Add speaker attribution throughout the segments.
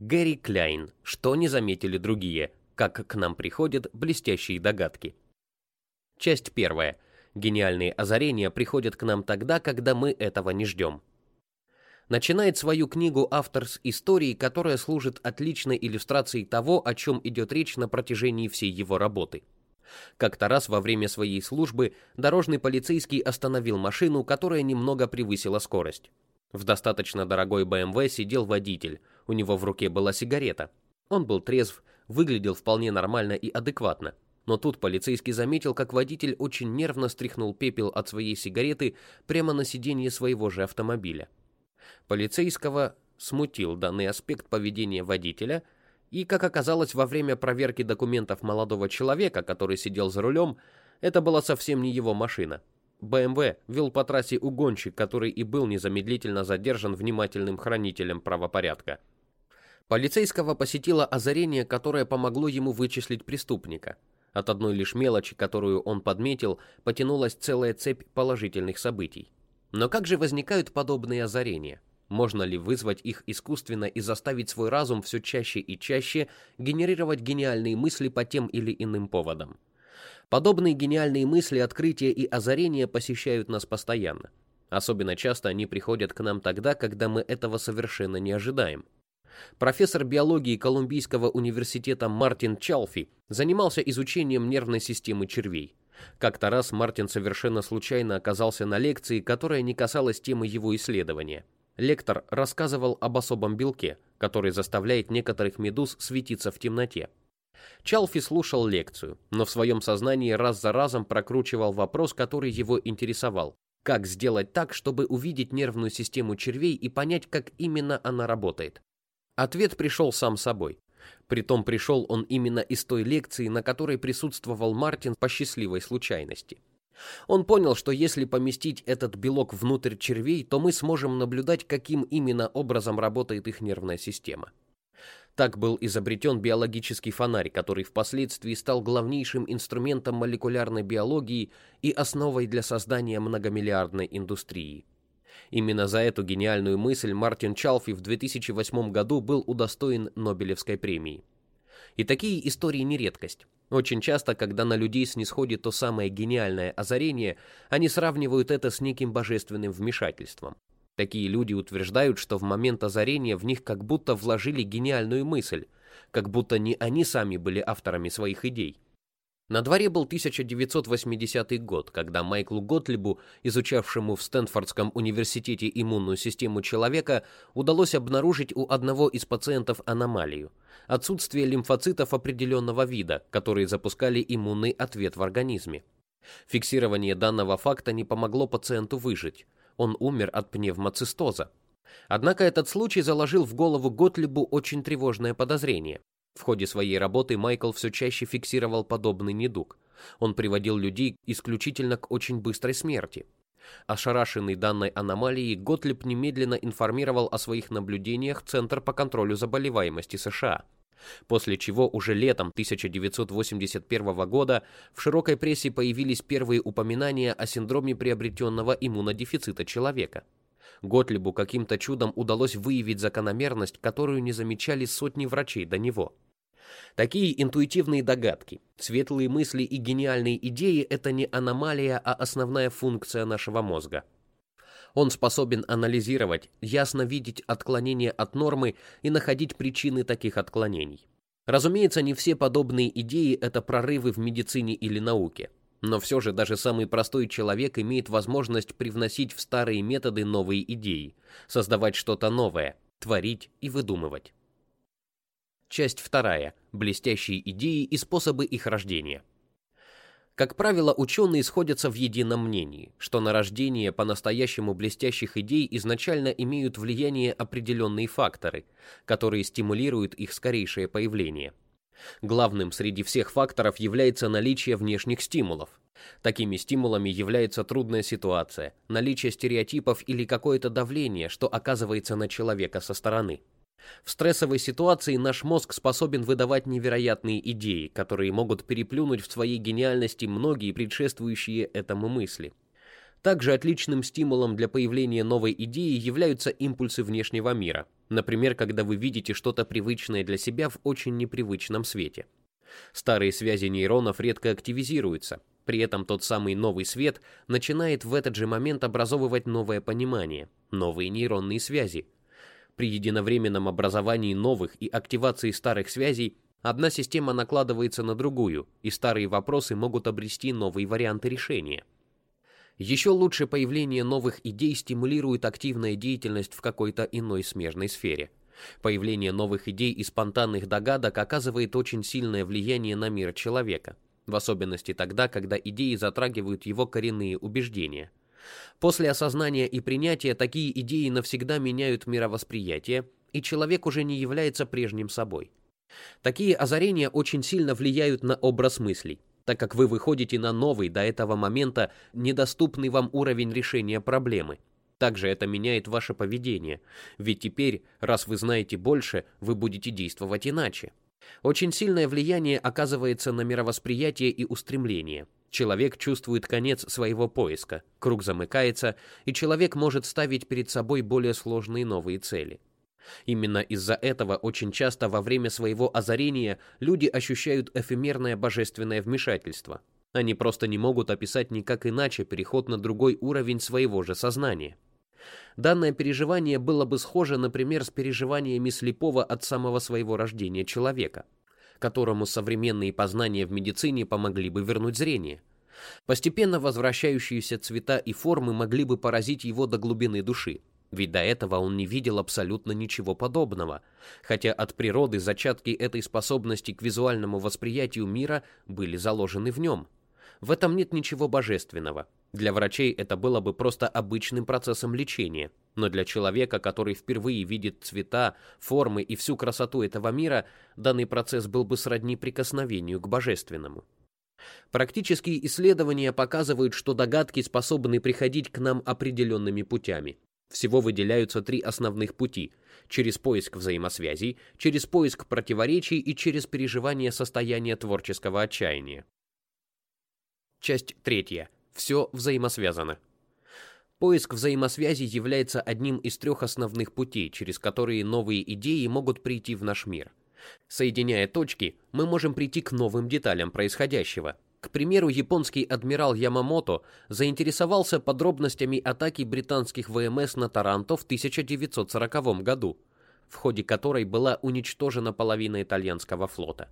Speaker 1: Гэри Кляйн. Что не заметили другие? Как к нам приходят блестящие догадки. Часть первая. Гениальные озарения приходят к нам тогда, когда мы этого не ждем. Начинает свою книгу автор с истории, которая служит отличной иллюстрацией того, о чем идет речь на протяжении всей его работы. Как-то раз во время своей службы дорожный полицейский остановил машину, которая немного превысила скорость. В достаточно дорогой БМВ сидел водитель, у него в руке была сигарета. Он был трезв, выглядел вполне нормально и адекватно. Но тут полицейский заметил, как водитель очень нервно стряхнул пепел от своей сигареты прямо на сиденье своего же автомобиля. Полицейского смутил данный аспект поведения водителя, и, как оказалось, во время проверки документов молодого человека, который сидел за рулем, это была совсем не его машина. БМВ вел по трассе угонщик, который и был незамедлительно задержан внимательным хранителем правопорядка. Полицейского посетило озарение, которое помогло ему вычислить преступника. От одной лишь мелочи, которую он подметил, потянулась целая цепь положительных событий. Но как же возникают подобные озарения? Можно ли вызвать их искусственно и заставить свой разум все чаще и чаще генерировать гениальные мысли по тем или иным поводам? Подобные гениальные мысли, открытия и озарения посещают нас постоянно. Особенно часто они приходят к нам тогда, когда мы этого совершенно не ожидаем. Профессор биологии Колумбийского университета Мартин Чалфи занимался изучением нервной системы червей. Как-то раз Мартин совершенно случайно оказался на лекции, которая не касалась темы его исследования. Лектор рассказывал об особом белке, который заставляет некоторых медуз светиться в темноте. Чалфи слушал лекцию, но в своем сознании раз за разом прокручивал вопрос, который его интересовал. Как сделать так, чтобы увидеть нервную систему червей и понять, как именно она работает? Ответ пришел сам собой. Притом пришел он именно из той лекции, на которой присутствовал Мартин по счастливой случайности. Он понял, что если поместить этот белок внутрь червей, то мы сможем наблюдать, каким именно образом работает их нервная система. Так был изобретен биологический фонарь, который впоследствии стал главнейшим инструментом молекулярной биологии и основой для создания многомиллиардной индустрии. Именно за эту гениальную мысль Мартин Чалфи в 2008 году был удостоен Нобелевской премии. И такие истории не редкость. Очень часто, когда на людей снисходит то самое гениальное озарение, они сравнивают это с неким божественным вмешательством. Такие люди утверждают, что в момент озарения в них как будто вложили гениальную мысль, как будто не они сами были авторами своих идей. На дворе был 1980 год, когда Майклу Готлибу, изучавшему в Стэнфордском университете иммунную систему человека, удалось обнаружить у одного из пациентов аномалию – отсутствие лимфоцитов определенного вида, которые запускали иммунный ответ в организме. Фиксирование данного факта не помогло пациенту выжить. Он умер от пневмоцистоза. Однако этот случай заложил в голову Готлибу очень тревожное подозрение. В ходе своей работы Майкл все чаще фиксировал подобный недуг. Он приводил людей исключительно к очень быстрой смерти. Ошарашенный данной аномалией, Готлиб немедленно информировал о своих наблюдениях Центр по контролю заболеваемости США. После чего уже летом 1981 года в широкой прессе появились первые упоминания о синдроме приобретенного иммунодефицита человека. Готлибу каким-то чудом удалось выявить закономерность, которую не замечали сотни врачей до него – Такие интуитивные догадки, светлые мысли и гениальные идеи – это не аномалия, а основная функция нашего мозга. Он способен анализировать, ясно видеть отклонения от нормы и находить причины таких отклонений. Разумеется, не все подобные идеи – это прорывы в медицине или науке. Но все же даже самый простой человек имеет возможность привносить в старые методы новые идеи, создавать что-то новое, творить и выдумывать. Часть вторая. Блестящие идеи и способы их рождения. Как правило, ученые сходятся в едином мнении, что на рождение по-настоящему блестящих идей изначально имеют влияние определенные факторы, которые стимулируют их скорейшее появление. Главным среди всех факторов является наличие внешних стимулов. Такими стимулами является трудная ситуация, наличие стереотипов или какое-то давление, что оказывается на человека со стороны. В стрессовой ситуации наш мозг способен выдавать невероятные идеи, которые могут переплюнуть в своей гениальности многие предшествующие этому мысли. Также отличным стимулом для появления новой идеи являются импульсы внешнего мира. Например, когда вы видите что-то привычное для себя в очень непривычном свете. Старые связи нейронов редко активизируются, при этом тот самый новый свет начинает в этот же момент образовывать новое понимание, новые нейронные связи. При единовременном образовании новых и активации старых связей одна система накладывается на другую, и старые вопросы могут обрести новые варианты решения. Еще лучше появление новых идей стимулирует активная деятельность в какой-то иной смежной сфере. Появление новых идей и спонтанных догадок оказывает очень сильное влияние на мир человека, в особенности тогда, когда идеи затрагивают его коренные убеждения. После осознания и принятия такие идеи навсегда меняют мировосприятие, и человек уже не является прежним собой. Такие озарения очень сильно влияют на образ мыслей так как вы выходите на новый до этого момента недоступный вам уровень решения проблемы. Также это меняет ваше поведение, ведь теперь, раз вы знаете больше, вы будете действовать иначе. Очень сильное влияние оказывается на мировосприятие и устремление. Человек чувствует конец своего поиска, круг замыкается, и человек может ставить перед собой более сложные новые цели. Именно из-за этого очень часто во время своего озарения люди ощущают эфемерное божественное вмешательство. Они просто не могут описать никак иначе переход на другой уровень своего же сознания. Данное переживание было бы схоже, например, с переживаниями слепого от самого своего рождения человека, которому современные познания в медицине помогли бы вернуть зрение. Постепенно возвращающиеся цвета и формы могли бы поразить его до глубины души, ведь до этого он не видел абсолютно ничего подобного, хотя от природы зачатки этой способности к визуальному восприятию мира были заложены в нем. В этом нет ничего божественного. Для врачей это было бы просто обычным процессом лечения, но для человека, который впервые видит цвета, формы и всю красоту этого мира, данный процесс был бы сродни прикосновению к божественному. Практические исследования показывают, что догадки способны приходить к нам определенными путями. Всего выделяются три основных пути – через поиск взаимосвязей, через поиск противоречий и через переживание состояния творческого отчаяния. Часть третья. Все взаимосвязано. Поиск взаимосвязей является одним из трех основных путей, через которые новые идеи могут прийти в наш мир. Соединяя точки, мы можем прийти к новым деталям происходящего – к примеру, японский адмирал Ямамото заинтересовался подробностями атаки британских ВМС на Таранто в 1940 году, в ходе которой была уничтожена половина итальянского флота.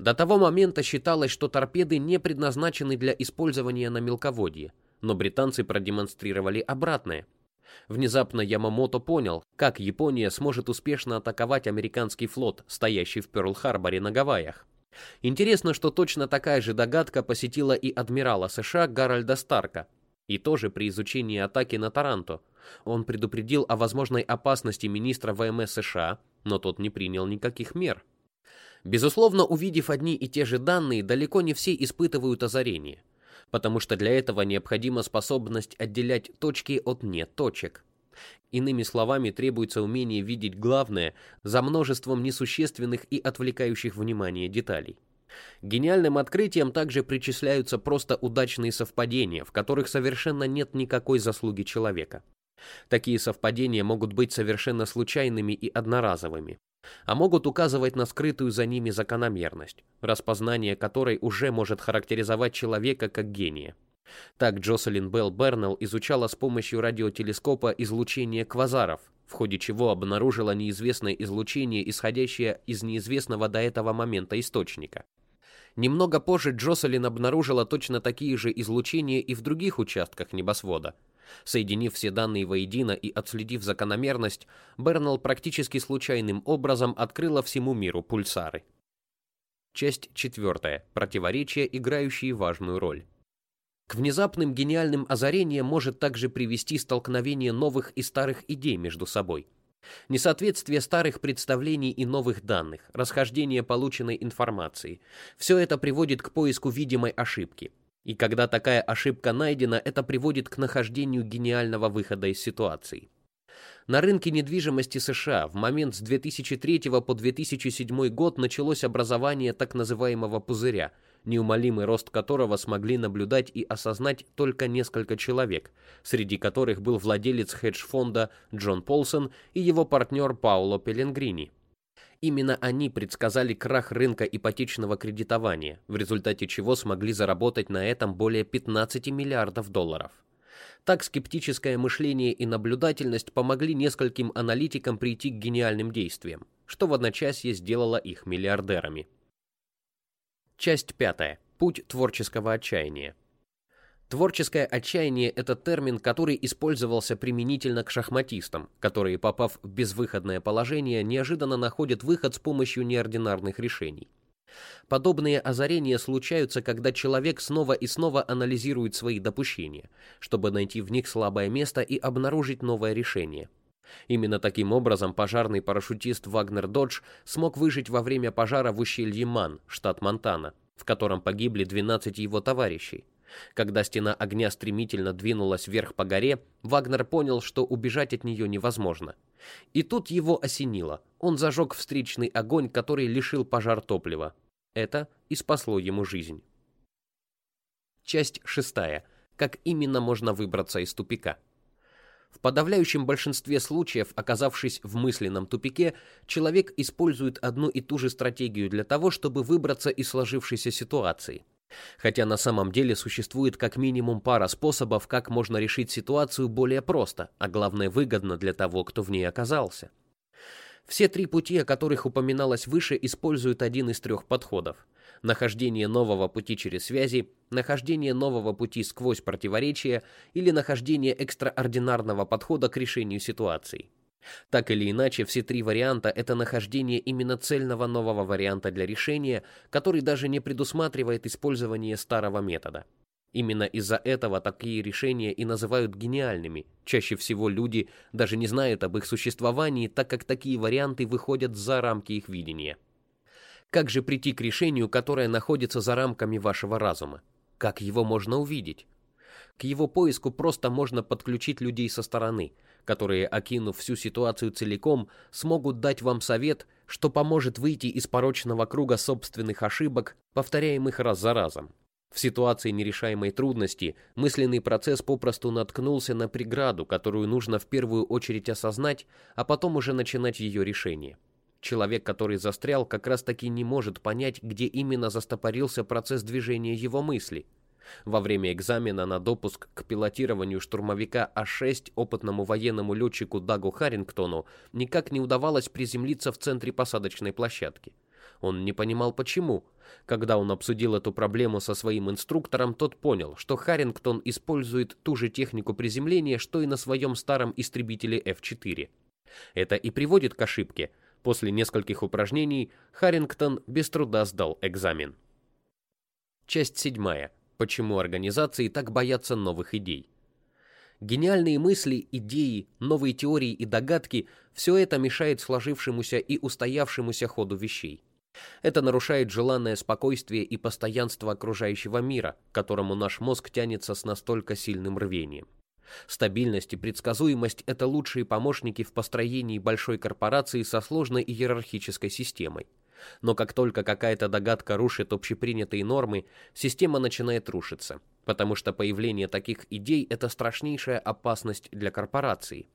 Speaker 1: До того момента считалось, что торпеды не предназначены для использования на мелководье, но британцы продемонстрировали обратное. Внезапно Ямамото понял, как Япония сможет успешно атаковать американский флот, стоящий в Пёрл-Харборе на Гавайях. Интересно, что точно такая же догадка посетила и адмирала США Гарольда Старка, и тоже при изучении атаки на Таранто. Он предупредил о возможной опасности министра ВМС США, но тот не принял никаких мер. Безусловно, увидев одни и те же данные, далеко не все испытывают озарение, потому что для этого необходима способность отделять точки от не точек. Иными словами, требуется умение видеть главное за множеством несущественных и отвлекающих внимание деталей. Гениальным открытием также причисляются просто удачные совпадения, в которых совершенно нет никакой заслуги человека. Такие совпадения могут быть совершенно случайными и одноразовыми, а могут указывать на скрытую за ними закономерность, распознание которой уже может характеризовать человека как гения. Так Джоселин Белл Бернелл изучала с помощью радиотелескопа излучение квазаров, в ходе чего обнаружила неизвестное излучение, исходящее из неизвестного до этого момента источника. Немного позже Джоселин обнаружила точно такие же излучения и в других участках небосвода. Соединив все данные воедино и отследив закономерность, Бернелл практически случайным образом открыла всему миру пульсары. Часть четвертая. Противоречия, играющие важную роль. К внезапным гениальным озарениям может также привести столкновение новых и старых идей между собой. Несоответствие старых представлений и новых данных, расхождение полученной информации – все это приводит к поиску видимой ошибки. И когда такая ошибка найдена, это приводит к нахождению гениального выхода из ситуации. На рынке недвижимости США в момент с 2003 по 2007 год началось образование так называемого пузыря – неумолимый рост которого смогли наблюдать и осознать только несколько человек, среди которых был владелец хедж-фонда Джон Полсон и его партнер Пауло Пеленгрини. Именно они предсказали крах рынка ипотечного кредитования, в результате чего смогли заработать на этом более 15 миллиардов долларов. Так скептическое мышление и наблюдательность помогли нескольким аналитикам прийти к гениальным действиям, что в одночасье сделало их миллиардерами. Часть пятая. Путь творческого отчаяния. Творческое отчаяние – это термин, который использовался применительно к шахматистам, которые, попав в безвыходное положение, неожиданно находят выход с помощью неординарных решений. Подобные озарения случаются, когда человек снова и снова анализирует свои допущения, чтобы найти в них слабое место и обнаружить новое решение. Именно таким образом пожарный парашютист Вагнер Додж смог выжить во время пожара в ущелье Ман, штат Монтана, в котором погибли 12 его товарищей. Когда стена огня стремительно двинулась вверх по горе, Вагнер понял, что убежать от нее невозможно. И тут его осенило. Он зажег встречный огонь, который лишил пожар топлива. Это и спасло ему жизнь. Часть шестая. Как именно можно выбраться из тупика? В подавляющем большинстве случаев, оказавшись в мысленном тупике, человек использует одну и ту же стратегию для того, чтобы выбраться из сложившейся ситуации – Хотя на самом деле существует как минимум пара способов, как можно решить ситуацию более просто, а главное выгодно для того, кто в ней оказался. Все три пути, о которых упоминалось выше, используют один из трех подходов. Нахождение нового пути через связи, нахождение нового пути сквозь противоречия или нахождение экстраординарного подхода к решению ситуации. Так или иначе, все три варианта – это нахождение именно цельного нового варианта для решения, который даже не предусматривает использование старого метода. Именно из-за этого такие решения и называют гениальными. Чаще всего люди даже не знают об их существовании, так как такие варианты выходят за рамки их видения. Как же прийти к решению, которое находится за рамками вашего разума? Как его можно увидеть? К его поиску просто можно подключить людей со стороны – которые, окинув всю ситуацию целиком, смогут дать вам совет, что поможет выйти из порочного круга собственных ошибок, повторяемых раз за разом. В ситуации нерешаемой трудности мысленный процесс попросту наткнулся на преграду, которую нужно в первую очередь осознать, а потом уже начинать ее решение. Человек, который застрял, как раз таки не может понять, где именно застопорился процесс движения его мысли – во время экзамена на допуск к пилотированию штурмовика А-6 опытному военному летчику Дагу Харрингтону никак не удавалось приземлиться в центре посадочной площадки. Он не понимал почему. Когда он обсудил эту проблему со своим инструктором, тот понял, что Харрингтон использует ту же технику приземления, что и на своем старом истребителе F-4. Это и приводит к ошибке. После нескольких упражнений Харрингтон без труда сдал экзамен. Часть седьмая. Почему организации так боятся новых идей? Гениальные мысли, идеи, новые теории и догадки – все это мешает сложившемуся и устоявшемуся ходу вещей. Это нарушает желанное спокойствие и постоянство окружающего мира, к которому наш мозг тянется с настолько сильным рвением. Стабильность и предсказуемость – это лучшие помощники в построении большой корпорации со сложной иерархической системой. Но как только какая-то догадка рушит общепринятые нормы, система начинает рушиться, потому что появление таких идей – это страшнейшая опасность для корпорации.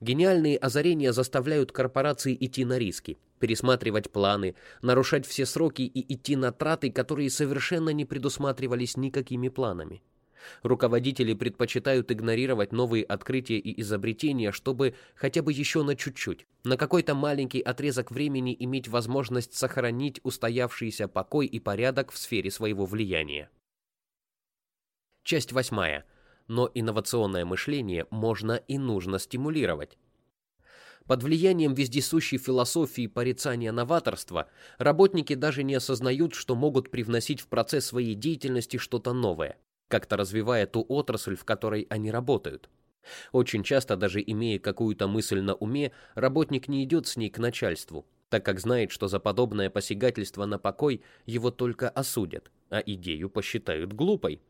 Speaker 1: Гениальные озарения заставляют корпорации идти на риски, пересматривать планы, нарушать все сроки и идти на траты, которые совершенно не предусматривались никакими планами. Руководители предпочитают игнорировать новые открытия и изобретения, чтобы хотя бы еще на чуть-чуть, на какой-то маленький отрезок времени иметь возможность сохранить устоявшийся покой и порядок в сфере своего влияния. Часть восьмая. Но инновационное мышление можно и нужно стимулировать. Под влиянием вездесущей философии порицания новаторства работники даже не осознают, что могут привносить в процесс своей деятельности что-то новое как-то развивая ту отрасль, в которой они работают. Очень часто, даже имея какую-то мысль на уме, работник не идет с ней к начальству, так как знает, что за подобное посягательство на покой его только осудят, а идею посчитают глупой.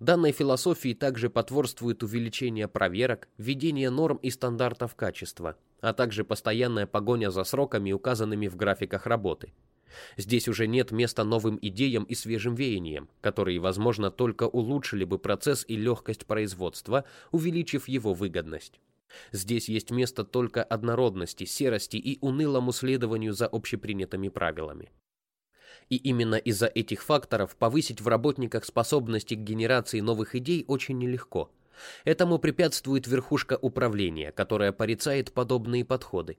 Speaker 1: Данной философии также потворствует увеличение проверок, введение норм и стандартов качества, а также постоянная погоня за сроками, указанными в графиках работы – Здесь уже нет места новым идеям и свежим веяниям, которые, возможно, только улучшили бы процесс и легкость производства, увеличив его выгодность. Здесь есть место только однородности, серости и унылому следованию за общепринятыми правилами. И именно из-за этих факторов повысить в работниках способности к генерации новых идей очень нелегко. Этому препятствует верхушка управления, которая порицает подобные подходы.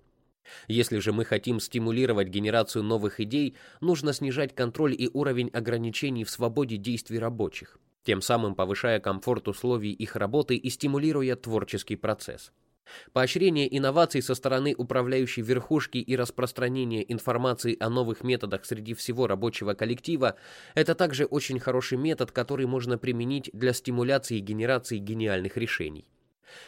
Speaker 1: Если же мы хотим стимулировать генерацию новых идей, нужно снижать контроль и уровень ограничений в свободе действий рабочих, тем самым повышая комфорт условий их работы и стимулируя творческий процесс. Поощрение инноваций со стороны управляющей верхушки и распространение информации о новых методах среди всего рабочего коллектива – это также очень хороший метод, который можно применить для стимуляции и генерации гениальных решений.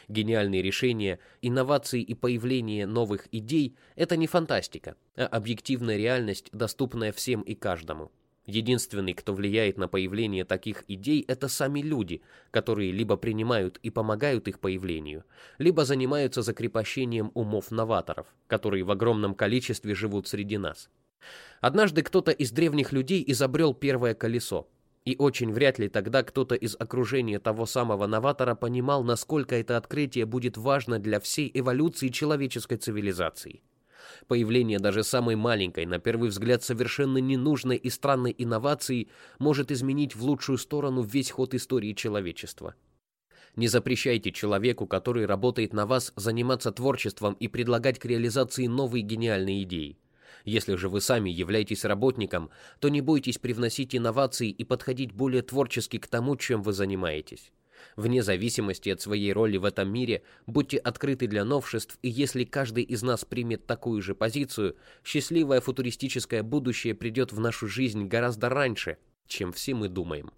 Speaker 1: Гениальные решения, инновации и появление новых идей – это не фантастика, а объективная реальность, доступная всем и каждому. Единственный, кто влияет на появление таких идей, это сами люди, которые либо принимают и помогают их появлению, либо занимаются закрепощением умов новаторов, которые в огромном количестве живут среди нас. Однажды кто-то из древних людей изобрел первое колесо, и очень вряд ли тогда кто-то из окружения того самого новатора понимал, насколько это открытие будет важно для всей эволюции человеческой цивилизации. Появление даже самой маленькой, на первый взгляд совершенно ненужной и странной инновации может изменить в лучшую сторону весь ход истории человечества. Не запрещайте человеку, который работает на вас, заниматься творчеством и предлагать к реализации новые гениальные идеи. Если же вы сами являетесь работником, то не бойтесь привносить инновации и подходить более творчески к тому, чем вы занимаетесь. Вне зависимости от своей роли в этом мире, будьте открыты для новшеств, и если каждый из нас примет такую же позицию, счастливое футуристическое будущее придет в нашу жизнь гораздо раньше, чем все мы думаем.